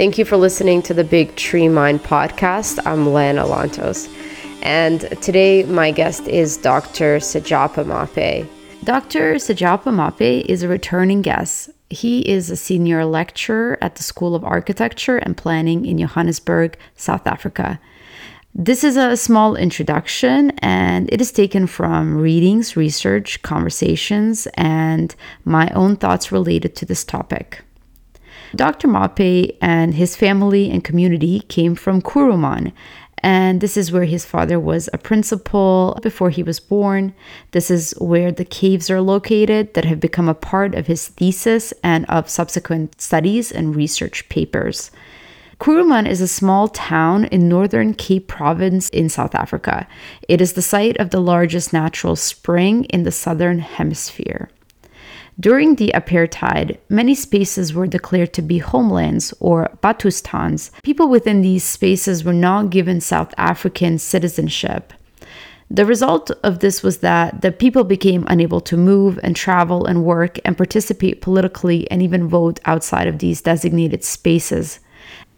Thank you for listening to the Big Tree Mind podcast. I'm Lana Lantos. And today, my guest is Dr. Sechaba Maape. Dr. Sechaba Maape is a returning guest. He is a senior lecturer at the School of Architecture and Planning in Johannesburg, South Africa. This is a small introduction and it is taken from readings, research, conversations, and my own thoughts related to this topic. Dr. Maape and his family and community came from Kuruman, and this is where his father was a principal before he was born. This is where the caves are located that have become a part of his thesis and of subsequent studies and research papers. Kuruman is a small town in northern Cape Province in South Africa. It is the site of the largest natural spring in the southern hemisphere. During the apartheid, many spaces were declared to be homelands or Bantustans. People within these spaces were not given South African citizenship. The result of this was that the people became unable to move and travel and work and participate politically and even vote outside of these designated spaces.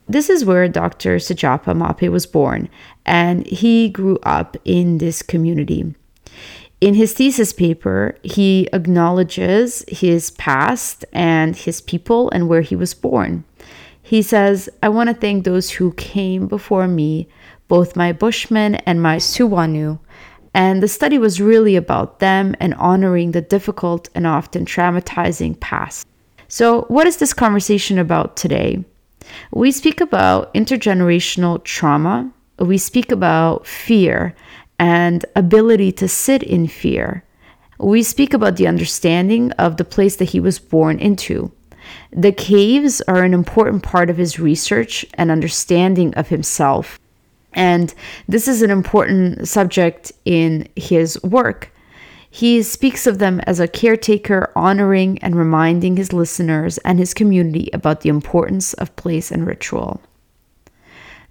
This is where Dr. Sechaba Maape was born, and he grew up in this community. In his thesis paper, he acknowledges his past and his people and where he was born. He says, I want to thank those who came before me, both my Bushmen and my Suwanu. And the study was really about them and honoring the difficult and often traumatizing past. So, what is this conversation about today? We speak about intergenerational trauma, we speak about fear and ability to sit in fear. We speak about the understanding of the place that he was born into. The caves are an important part of his research and understanding of himself. And this is an important subject in his work. He speaks of them as a caretaker, honoring and reminding his listeners and his community about the importance of place and ritual.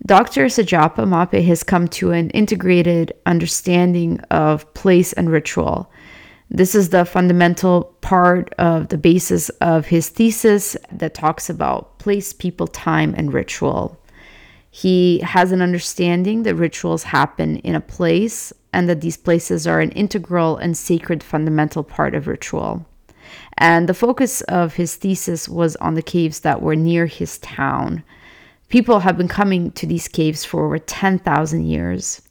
Dr. Sechaba Maape has come to an integrated understanding of place and ritual. This is the fundamental part of the basis of his thesis that talks about place, people, time, and ritual. He has an understanding that rituals happen in a place and that these places are an integral and sacred fundamental part of ritual. And the focus of his thesis was on the caves that were near his town. People have been coming to these caves for over 10,000 years.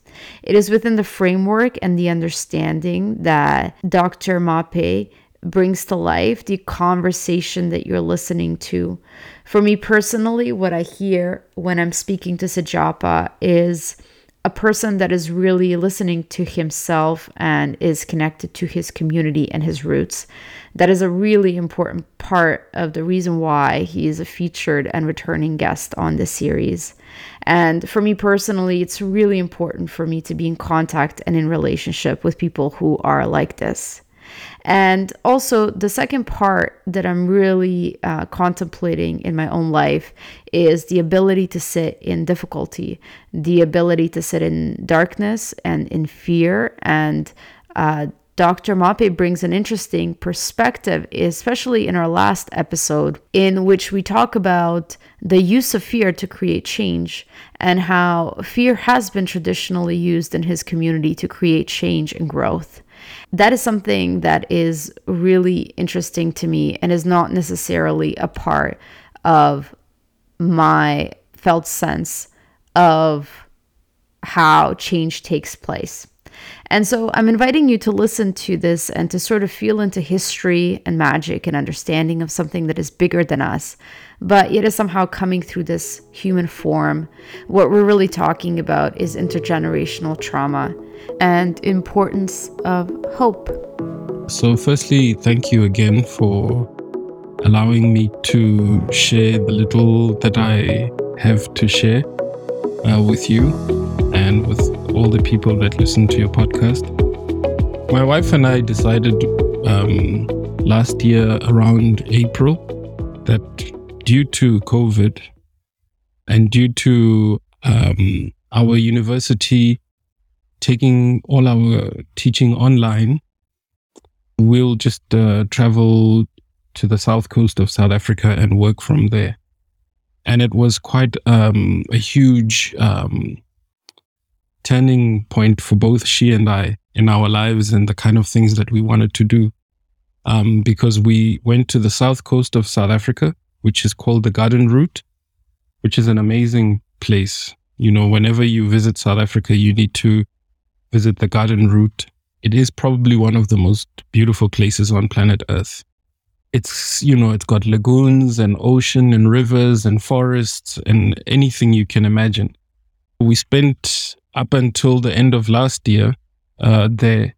It is within the framework and the understanding that Dr. Maape brings to life the conversation that you're listening to. For me personally, what I hear when I'm speaking to Sechaba is a person that is really listening to himself and is connected to his community and his roots. That is a really important part of the reason why he is a featured and returning guest on this series. And for me personally, it's really important for me to be in contact and in relationship with people who are like this. And also, the second part that I'm really uh, contemplating in my own life is the ability to sit in difficulty, the ability to sit in darkness and in fear. And uh, Dr. Maape brings an interesting perspective, especially in our last episode, in which we talk about the use of fear to create change and how fear has been traditionally used in his community to create change and growth that is something that is really interesting to me and is not necessarily a part of my felt sense of how change takes place. And so I'm inviting you to listen to this and to sort of feel into history and magic and understanding of something that is bigger than us, but yet is somehow coming through this human form. What we're really talking about is intergenerational trauma and importance of hope. So firstly, thank you again for allowing me to share the little that I have to share uh, with you and with all the people that listen to your podcast. My wife and I decided um, last year around April that due to COVID and due to um, our university taking all our teaching online, we'll just uh, travel to the south coast of South Africa and work from there. and it was quite um, a huge um, turning point for both she and I in our lives and the kind of things that we wanted to do. Um, because we went to the south coast of South Africa, which is called the Garden Route, which is an amazing place. You know, whenever you visit South Africa, you need to visit the Garden Route. It is probably one of the most beautiful places on planet Earth. It's, you know, it's got lagoons and ocean and rivers and forests and anything you can imagine. We spent up until the end of last year uh, there.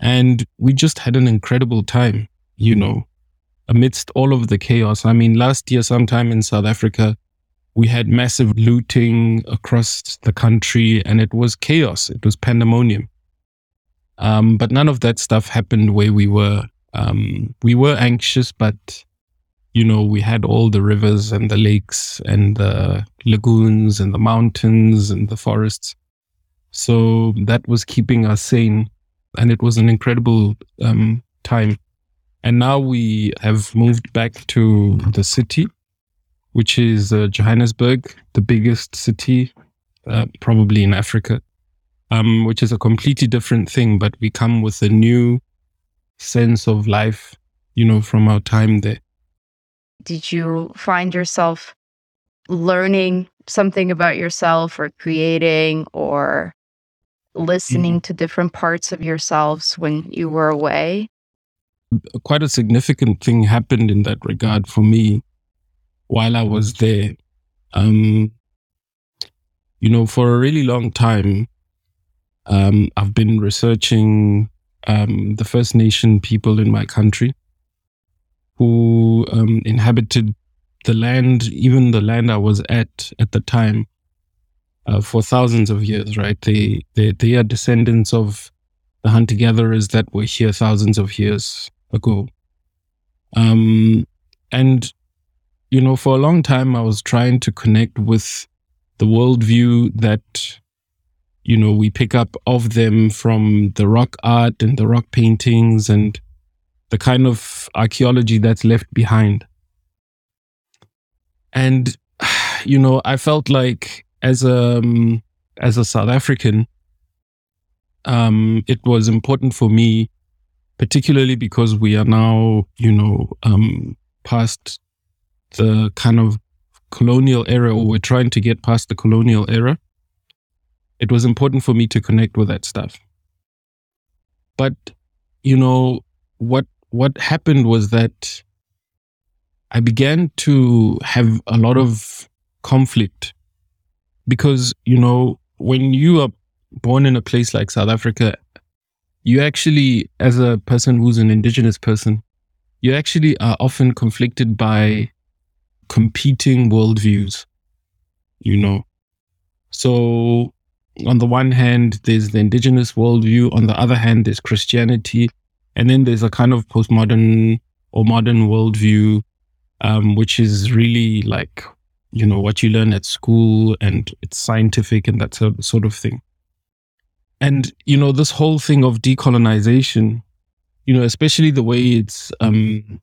And we just had an incredible time, you know, amidst all of the chaos. I mean, last year, sometime in South Africa, we had massive looting across the country and it was chaos. It was pandemonium. Um, but none of that stuff happened where we were. Um, we were anxious, but you know, we had all the rivers and the lakes and the lagoons and the mountains and the forests. So that was keeping us sane. And it was an incredible um, time. And now we have moved back to the city, which is uh, Johannesburg, the biggest city uh, probably in Africa, um, which is a completely different thing. But we come with a new sense of life, you know, from our time there. Did you find yourself learning something about yourself or creating or listening mm-hmm. to different parts of yourselves when you were away? Quite a significant thing happened in that regard for me while I was there. Um, you know, for a really long time, um, I've been researching um, the First Nation people in my country who um, inhabited the land, even the land I was at at the time, uh, for thousands of years, right? They, they, they are descendants of the hunter gatherers that were here thousands of years ago. Um, and, you know, for a long time, I was trying to connect with the worldview that, you know, we pick up of them from the rock art and the rock paintings and the kind of archaeology that's left behind. And, you know, I felt like as a um, as a South African, um, it was important for me, particularly because we are now, you know, um, past the kind of colonial era, or we're trying to get past the colonial era. It was important for me to connect with that stuff. But, you know, what what happened was that I began to have a lot of conflict because you know when you are born in a place like South Africa, you actually, as a person who's an indigenous person, you actually are often conflicted by competing worldviews. You know, so on the one hand, there's the indigenous worldview. On the other hand, there's Christianity, and then there's a kind of postmodern or modern worldview, um, which is really like you know what you learn at school and it's scientific and that sort of thing and you know this whole thing of decolonization you know especially the way it's um,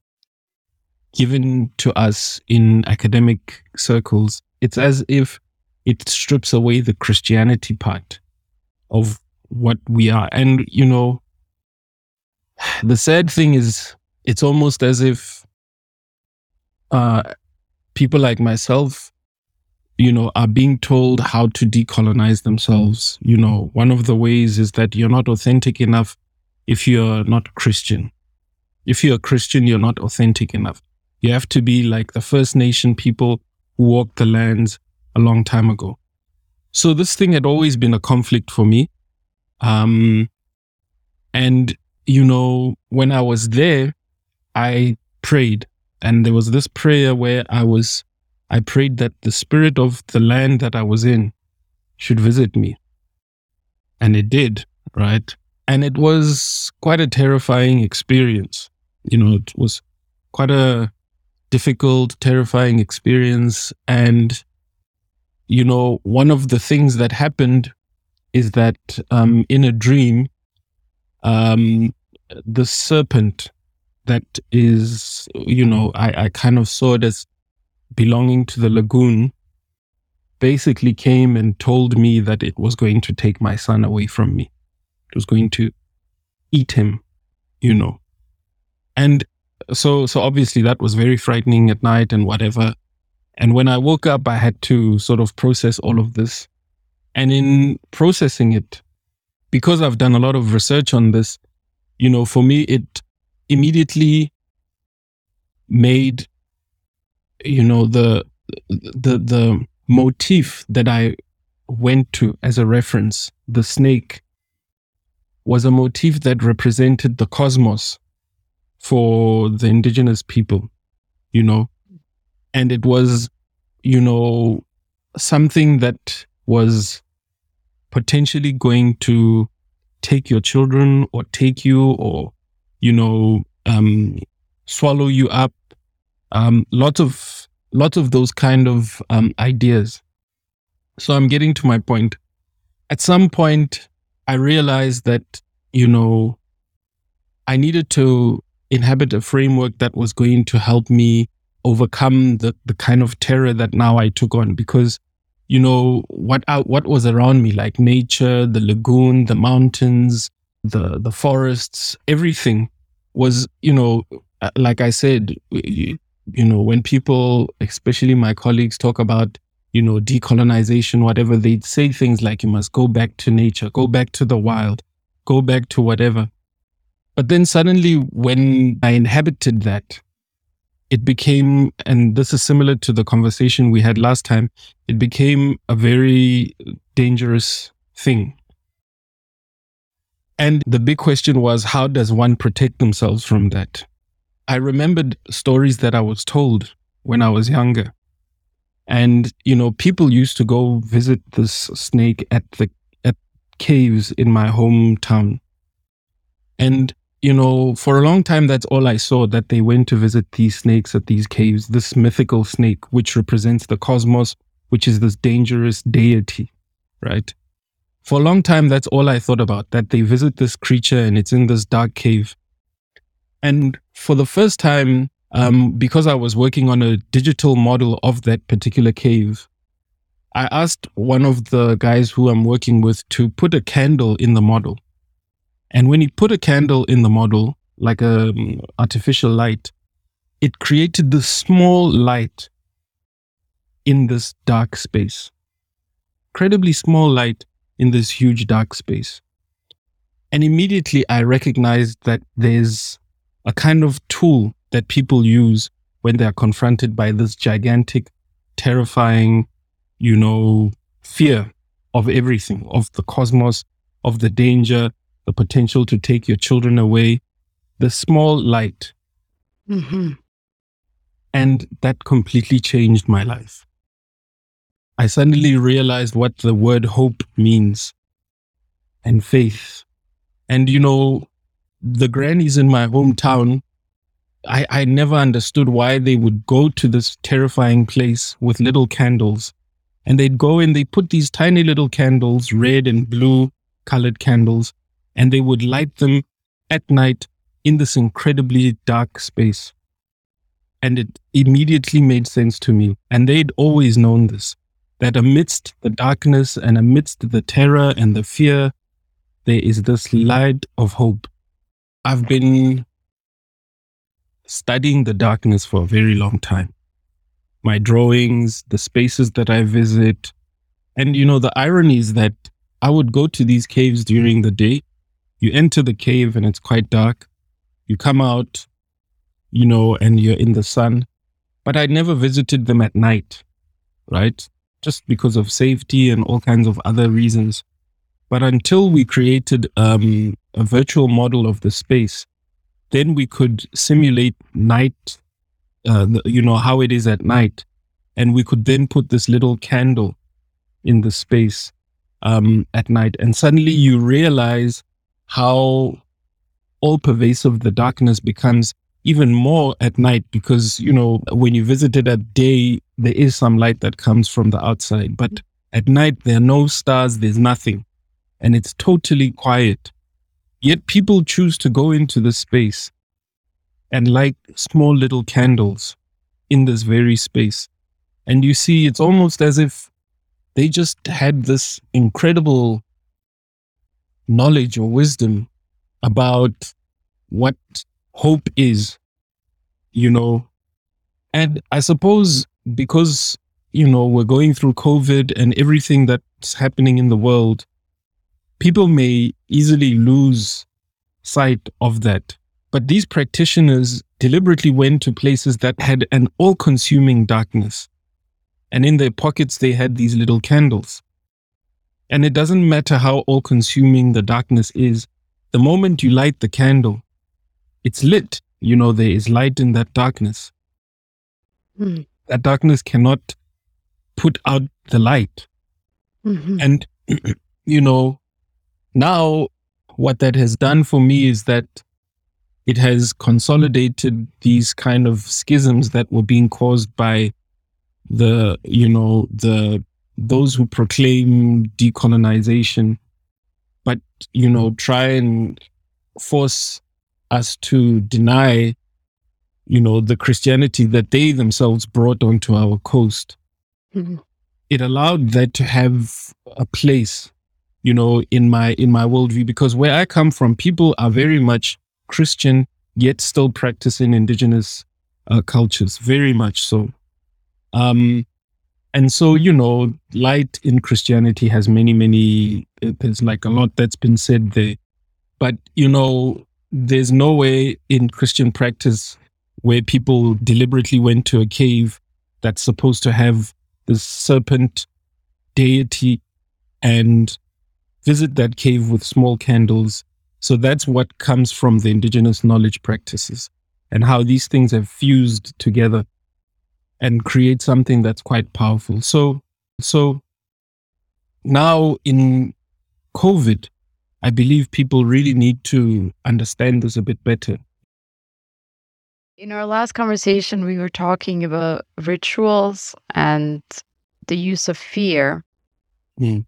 given to us in academic circles it's as if it strips away the christianity part of what we are and you know the sad thing is it's almost as if uh, people like myself, you know, are being told how to decolonize themselves. You know, one of the ways is that you're not authentic enough if you're not Christian. If you're a Christian, you're not authentic enough. You have to be like the First Nation people who walked the lands a long time ago. So this thing had always been a conflict for me. Um, and, you know, when I was there, I prayed and there was this prayer where I was, I prayed that the spirit of the land that I was in should visit me. And it did, right? And it was quite a terrifying experience. You know, it was quite a difficult, terrifying experience. And, you know, one of the things that happened is that um, in a dream, um, the serpent that is, you know, I, I kind of saw it as belonging to the lagoon basically came and told me that it was going to take my son away from me. It was going to eat him, you know. And so so obviously that was very frightening at night and whatever. And when I woke up, I had to sort of process all of this. And in processing it, because I've done a lot of research on this, you know, for me, it immediately made, you know, the, the, the motif that I went to as a reference, the snake, was a motif that represented the cosmos for the indigenous people, you know, and it was, you know, something that was potentially going to take your children or take you or, you know, um, swallow you up. Um, lots of lots of those kind of um, ideas. So I'm getting to my point. At some point, I realized that you know I needed to inhabit a framework that was going to help me overcome the, the kind of terror that now I took on. Because you know what I, what was around me like nature the lagoon the mountains the the forests everything was you know uh, like I said you, you know when people especially my colleagues talk about you know decolonization whatever they'd say things like you must go back to nature. Go back to the wild. Go back to whatever but then suddenly, when I inhabited that, it became, and this is similar to the conversation we had last time, it became a very dangerous thing. And the big question was how does one protect themselves from that? I remembered stories that I was told when I was younger. And, you know, people used to go visit this snake at the at caves in my hometown. And you know, for a long time, that's all I saw that they went to visit these snakes at these caves, this mythical snake, which represents the cosmos, which is this dangerous deity, right? For a long time, that's all I thought about that they visit this creature and it's in this dark cave. And for the first time, um, because I was working on a digital model of that particular cave, I asked one of the guys who I'm working with to put a candle in the model and when he put a candle in the model, like a um, artificial light, it created this small light in this dark space. Incredibly small light in this huge dark space. And immediately I recognized that there's a kind of tool that people use when they're confronted by this gigantic, terrifying, you know, fear of everything, of the cosmos, of the danger, the potential to take your children away, the small light. Mm-hmm. And that completely changed my life. I suddenly realized what the word hope means and faith. And, you know, the grannies in my hometown, I, I never understood why they would go to this terrifying place with little candles. And they'd go and they put these tiny little candles, red and blue colored candles, and they would light them at night in this incredibly dark space. And it immediately made sense to me. And they'd always known this that amidst the darkness and amidst the terror and the fear, there is this light of hope. I've been studying the darkness for a very long time. My drawings, the spaces that I visit, and you know, the irony is that I would go to these caves during the day you enter the cave and it's quite dark. You come out, you know, and you're in the sun. But I never visited them at night, right? Just because of safety and all kinds of other reasons. But until we created um, a virtual model of the space, then we could simulate night, uh, the, you know, how it is at night. And we could then put this little candle in the space um, at night. And suddenly you realize how all pervasive the darkness becomes even more at night because you know when you visit it at day there is some light that comes from the outside. But at night there are no stars there's nothing. And it's totally quiet. Yet people choose to go into the space and light small little candles in this very space. And you see, it's almost as if they just had this incredible knowledge or wisdom about what hope is, you know. And I suppose because, you know, we're going through COVID and everything that's happening in the world, people may easily lose sight of that. But these practitioners deliberately went to places that had an all consuming darkness. And in their pockets, they had these little candles. And it doesn't matter how all consuming the darkness is, the moment you light the candle, it's lit. You know, there is light in that darkness. Mm. That darkness cannot put out the light. Mm-hmm. And, you know, now what that has done for me is that it has consolidated these kind of schisms that were being caused by the, you know, the those who proclaim decolonization, but you know, try and force us to deny, you know, the Christianity that they themselves brought onto our coast. Mm-hmm. It allowed that to have a place, you know, in my in my worldview, because where I come from, people are very much Christian, yet still practicing indigenous uh, cultures, very much so. Um, and so, you know, light in Christianity has many, many, there's like a lot that's been said there. But, you know, there's no way in Christian practice where people deliberately went to a cave that's supposed to have the serpent deity and visit that cave with small candles. So that's what comes from the indigenous knowledge practices and how these things have fused together and create something that's quite powerful. So, so now in COVID, I believe people really need to understand this a bit better. In our last conversation, we were talking about rituals and the use of fear. Mm.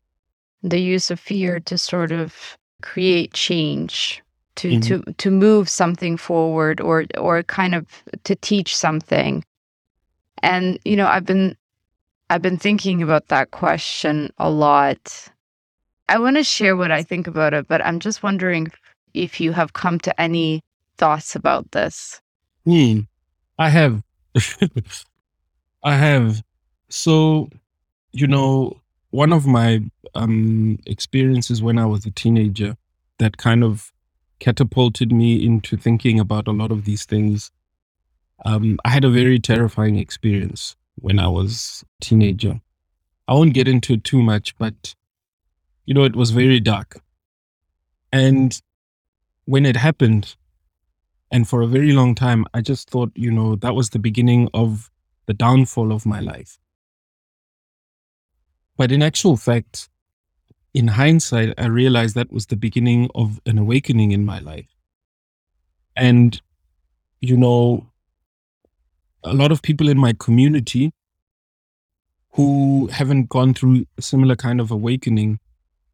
The use of fear to sort of create change, to mm-hmm. to to move something forward, or or kind of to teach something. And you know, I've been I've been thinking about that question a lot. I want to share what I think about it, but I'm just wondering if you have come to any thoughts about this. Hmm. I have. I have. So, you know, one of my um, experiences when I was a teenager that kind of catapulted me into thinking about a lot of these things um, I had a very terrifying experience when I was teenager. I won't get into it too much, but you know, it was very dark. And when it happened, and for a very long time, I just thought, you know, that was the beginning of the downfall of my life. But in actual fact, in hindsight, I realized that was the beginning of an awakening in my life. And, you know, a lot of people in my community who haven't gone through a similar kind of awakening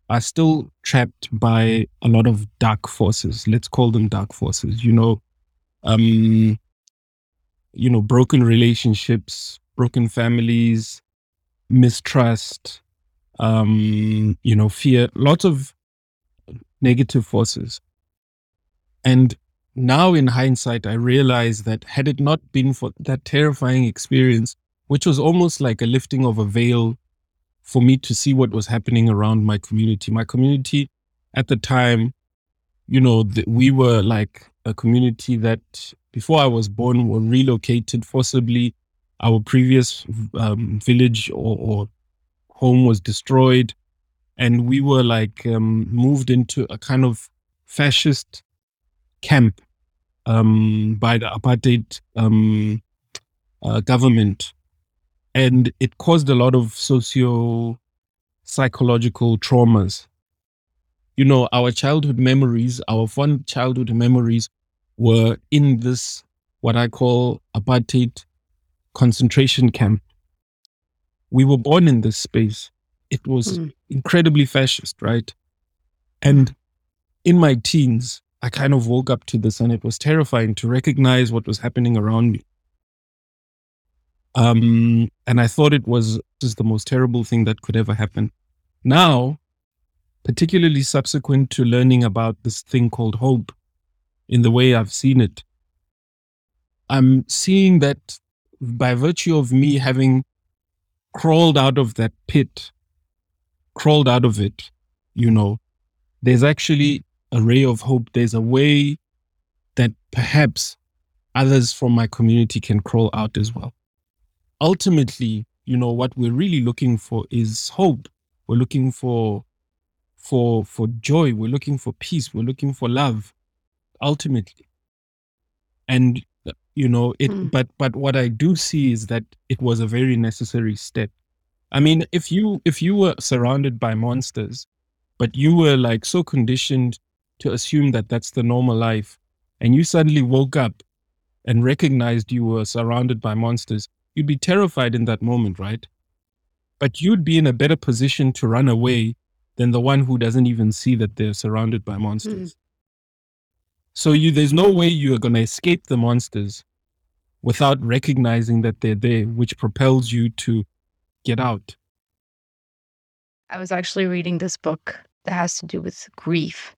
are still trapped by a lot of dark forces. Let's call them dark forces. You know, um, you know, broken relationships, broken families, mistrust, um, you know, fear, lots of negative forces. And now in hindsight, I realize that had it not been for that terrifying experience, which was almost like a lifting of a veil for me to see what was happening around my community. My community at the time, you know, we were like a community that before I was born were relocated forcibly. Our previous um, village or, or, home was destroyed, and we were like um, moved into a kind of fascist camp um, by the apartheid um, uh, government. And it caused a lot of socio psychological traumas. You know, our childhood memories, our fond childhood memories were in this, what I call apartheid concentration camp. We were born in this space. It was mm. incredibly fascist, right? And in my teens, I kind of woke up to this and it was terrifying to recognize what was happening around me. Um, and I thought it was just the most terrible thing that could ever happen. Now, particularly subsequent to learning about this thing called hope in the way I've seen it, I'm seeing that by virtue of me having crawled out of that pit, crawled out of it, you know, there's actually a ray of hope. There's a way that perhaps others from my community can crawl out as well. Ultimately, you know, what we're really looking for is hope. We're looking for for for joy, we're looking for peace, we're looking for love ultimately. And you know it mm. but but what i do see is that it was a very necessary step i mean if you if you were surrounded by monsters but you were like so conditioned to assume that that's the normal life and you suddenly woke up and recognized you were surrounded by monsters you'd be terrified in that moment right but you'd be in a better position to run away than the one who doesn't even see that they're surrounded by monsters mm. So you there's no way you are going to escape the monsters without recognizing that they're there, which propels you to get out. I was actually reading this book that has to do with grief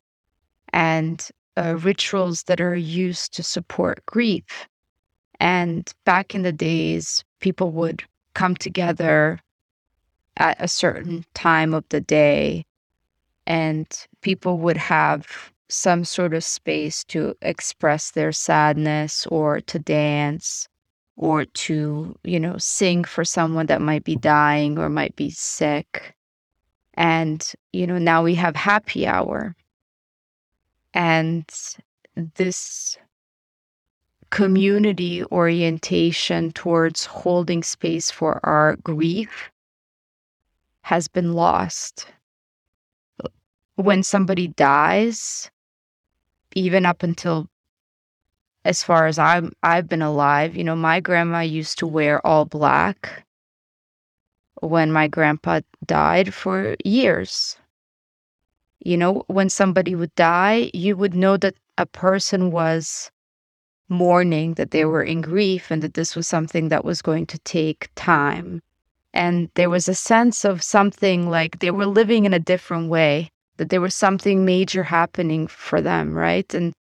and uh, rituals that are used to support grief. And back in the days, people would come together at a certain time of the day, and people would have some sort of space to express their sadness or to dance or to, you know, sing for someone that might be dying or might be sick. And, you know, now we have happy hour. And this community orientation towards holding space for our grief has been lost. When somebody dies, even up until as far as I'm I've been alive, you know, my grandma used to wear all black when my grandpa died for years. You know, when somebody would die, you would know that a person was mourning, that they were in grief, and that this was something that was going to take time. And there was a sense of something like they were living in a different way that there was something major happening for them right? And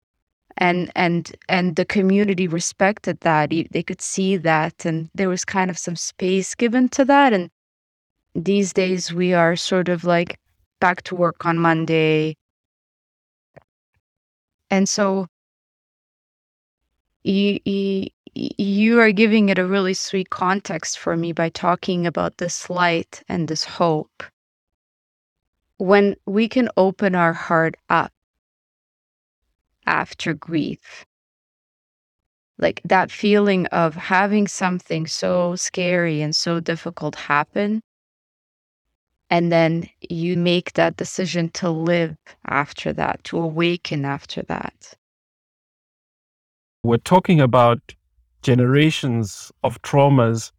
and and and the community respected that. They could see that and there was kind of some space given to that. And these days we are sort of like back to work on monday. And so you, you are giving it a really sweet context for me by talking about this light and this hope. When we can open our heart up after grief, like that feeling of having something so scary and so difficult happen, and then you make that decision to live after that, to awaken after that. We're talking about generations of traumas.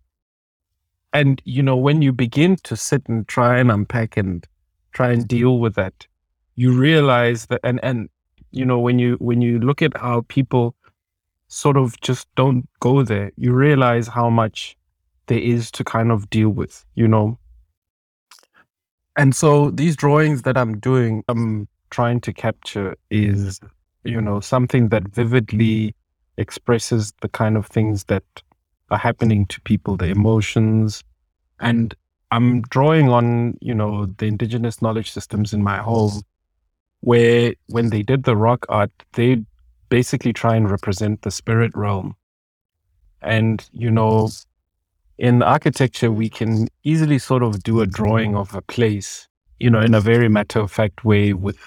And, you know, when you begin to sit and try and unpack and try and deal with that, you realize that and and you know when you when you look at how people sort of just don't go there, you realize how much there is to kind of deal with, you know. And so these drawings that I'm doing, I'm trying to capture is, you know, something that vividly expresses the kind of things that are happening to people, the emotions, and I'm drawing on, you know, the indigenous knowledge systems in my home, where when they did the rock art, they basically try and represent the spirit realm. And, you know, in architecture, we can easily sort of do a drawing of a place, you know, in a very matter of fact way with,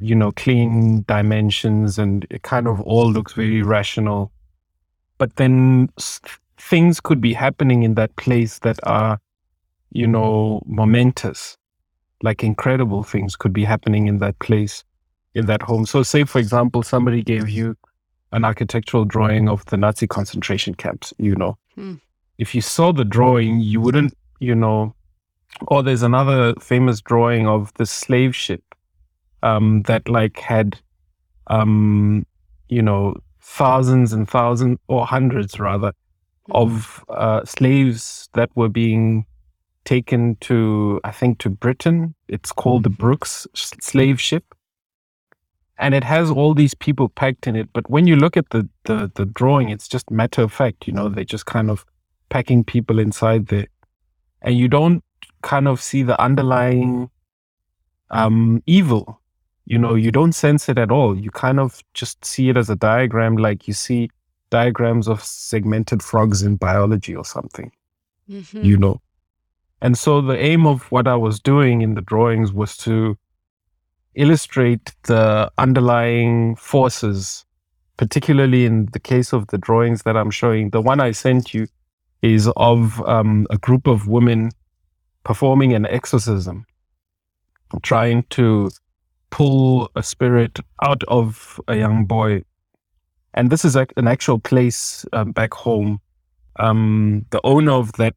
you know, clean dimensions and it kind of all looks very rational. But then things could be happening in that place that are you know, momentous, like incredible things could be happening in that place, in that home. So, say, for example, somebody gave you an architectural drawing of the Nazi concentration camps, you know. Hmm. If you saw the drawing, you wouldn't, you know, or there's another famous drawing of the slave ship um, that like had, um, you know, thousands and thousands or hundreds rather of uh, slaves that were being taken to, I think, to Britain. It's called the Brookes slave ship. And it has all these people packed in it. But when you look at the, the, the drawing, it's just matter of fact, you know, they're just kind of packing people inside there. And you don't kind of see the underlying um, evil. You know, you don't sense it at all. You kind of just see it as a diagram, like you see diagrams of segmented frogs in biology or something, mm-hmm. you know. And so the aim of what I was doing in the drawings was to illustrate the underlying forces, particularly in the case of the drawings that I'm showing. The one I sent you is of um, a group of women performing an exorcism, trying to pull a spirit out of a young boy. And this is an actual place um, back home. Um, the owner of that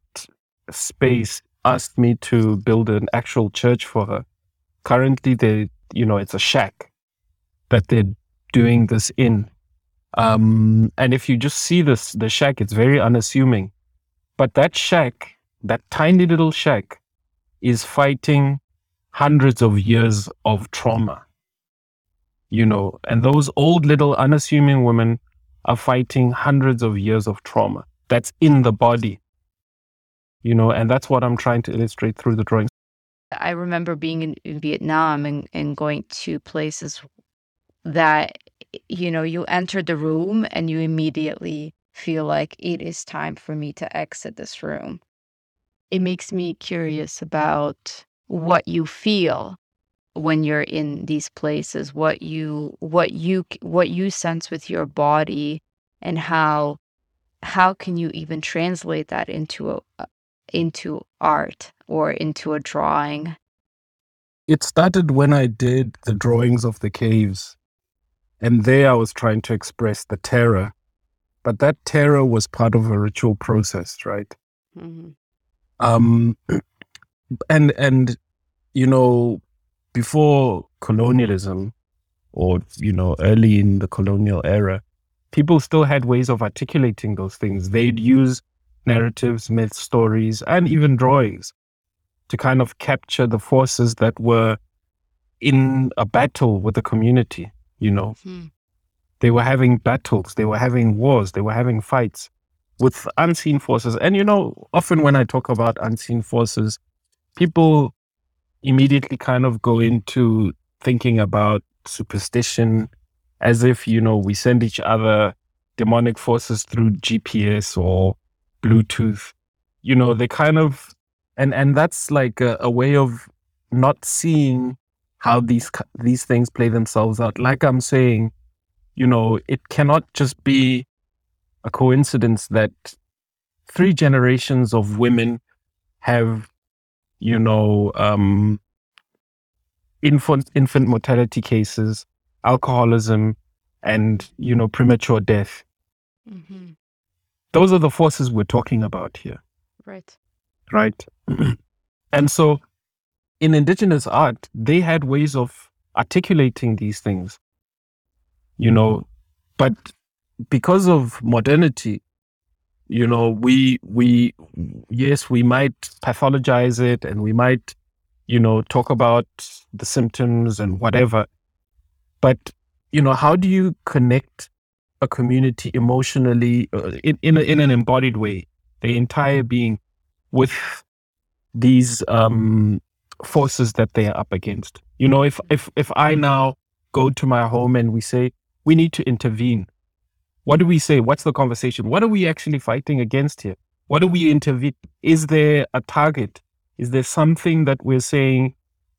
space asked me to build an actual church for her. Currently, they, you know, it's a shack that they're doing this in. Um, and if you just see this, the shack, it's very unassuming. But that shack, that tiny little shack, is fighting hundreds of years of trauma. You know, and those old little unassuming women are fighting hundreds of years of trauma that's in the body you know, and that's what I'm trying to illustrate through the drawings. I remember being in, in Vietnam and, and going to places that, you know, you enter the room and you immediately feel like it is time for me to exit this room. It makes me mm-hmm. curious about what you feel when you're in these places what you what you what you sense with your body and how how can you even translate that into a, uh, into art or into a drawing? It started when I did the drawings of the caves. And there I was trying to express the terror. But that terror was part of a ritual process, right? Mm-hmm. Um, and and you know, before colonialism, or you know, early in the colonial era, people still had ways of articulating those things. They'd use narratives, myths, stories, and even drawings to kind of capture the forces that were in a battle with the community, you know. Mm. They were having battles, they were having wars, they were having fights with unseen forces. And, you know, often when I talk about unseen forces, people immediately kind of go into thinking about superstition as if, you know, we send each other demonic forces through GPS or Bluetooth. You know, they kind of, and and that's like a, a way of not seeing how these these things play themselves out. Like I'm saying, you know, it cannot just be a coincidence that three generations of women have, you know, um, infant infant mortality cases, alcoholism, and you know, premature death. Mm-hmm. Those are the forces we're talking about here. Right. Right. and so in indigenous art, they had ways of articulating these things, you know, but because of modernity, you know, we, we, yes, we might pathologize it and we might, you know, talk about the symptoms and whatever. But, you know, how do you connect a community emotionally uh, in in, a, in an embodied way, the entire being with these um, forces that they are up against. You know, if if if I now go to my home and we say we need to intervene, what do we say? What's the conversation? What are we actually fighting against here? What do we intervene? Is there a target? Is there something that we're saying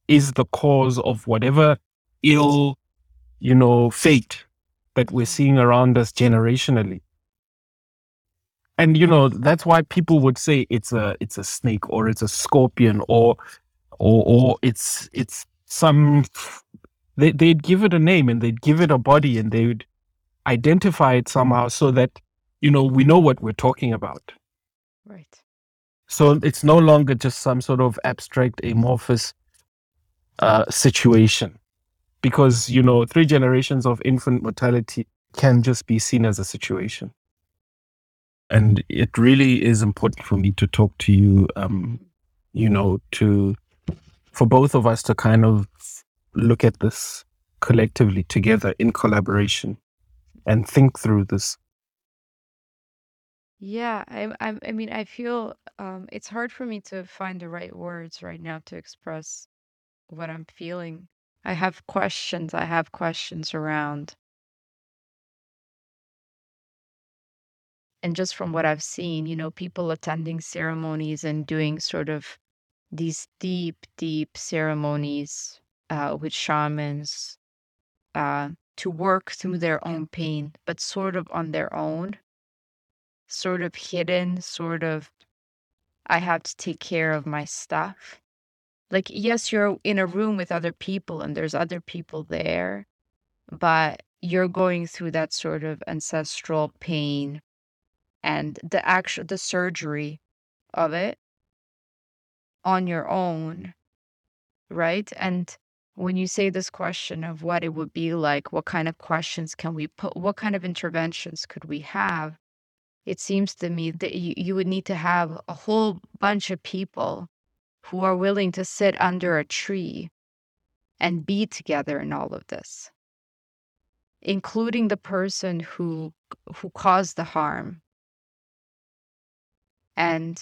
is the cause of whatever ill, you know, fate that we're seeing around us generationally. And you know, that's why people would say it's a it's a snake or it's a scorpion or or or it's it's some they, they'd give it a name and they'd give it a body and they would identify it somehow so that you know we know what we're talking about. Right. So it's no longer just some sort of abstract amorphous uh, situation. Because you know three generations of infant mortality can just be seen as a situation. And it really is important for me to talk to you. Um, you know, to for both of us to kind of look at this collectively together in collaboration and think through this. Yeah, I, I, I mean, I feel um, it's hard for me to find the right words right now to express what I'm feeling. I have questions. I have questions around. And just from what I've seen, you know, people attending ceremonies and doing sort of these deep, deep ceremonies uh, with shamans uh, to work through their own pain, but sort of on their own, sort of hidden, sort of, I have to take care of my stuff. Like, yes, you're in a room with other people and there's other people there, but you're going through that sort of ancestral pain and the actual the surgery of it on your own right? And when you say this question of what it would be like what kind of questions can we put what kind of interventions could we have? It seems to me that you, you would need to have a whole bunch of people who are willing to sit under a tree and be together in all of this including the person who who caused the harm. And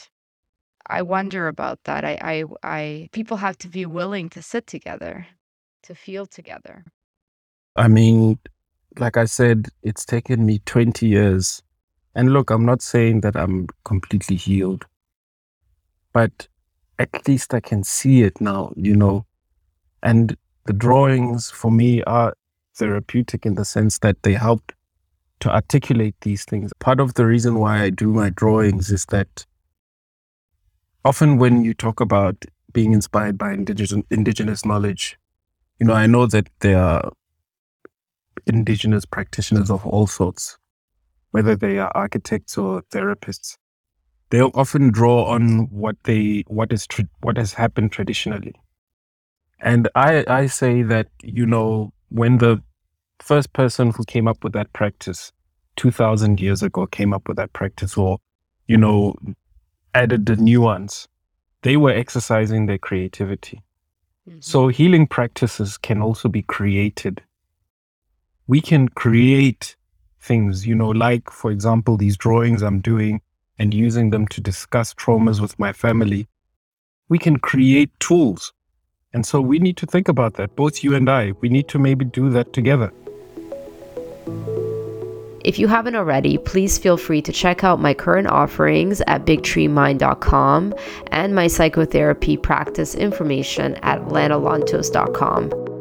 I wonder about that. I, I, I, people have to be willing to sit together, to feel together. I mean, like I said, it's taken me 20 years. And look, I'm not saying that I'm completely healed, but at least I can see it now, you know. And the drawings for me are therapeutic in the sense that they help to articulate these things. Part of the reason why I do my drawings is that often when you talk about being inspired by indigenous, indigenous knowledge, you know, I know that there are indigenous practitioners of all sorts, whether they are architects or therapists. They often draw on what they what is tra- what has happened traditionally, and I I say that you know when the first person who came up with that practice 2000 years ago came up with that practice or you know added the nuance, they were exercising their creativity. Mm-hmm. So healing practices can also be created. We can create things, you know, like, for example, these drawings I'm doing and using them to discuss traumas with my family. We can create tools. And so we need to think about that, both you and I. We need to maybe do that together. If you haven't already, please feel free to check out my current offerings at bigtreemind.com and my psychotherapy practice information at lanalantos.com.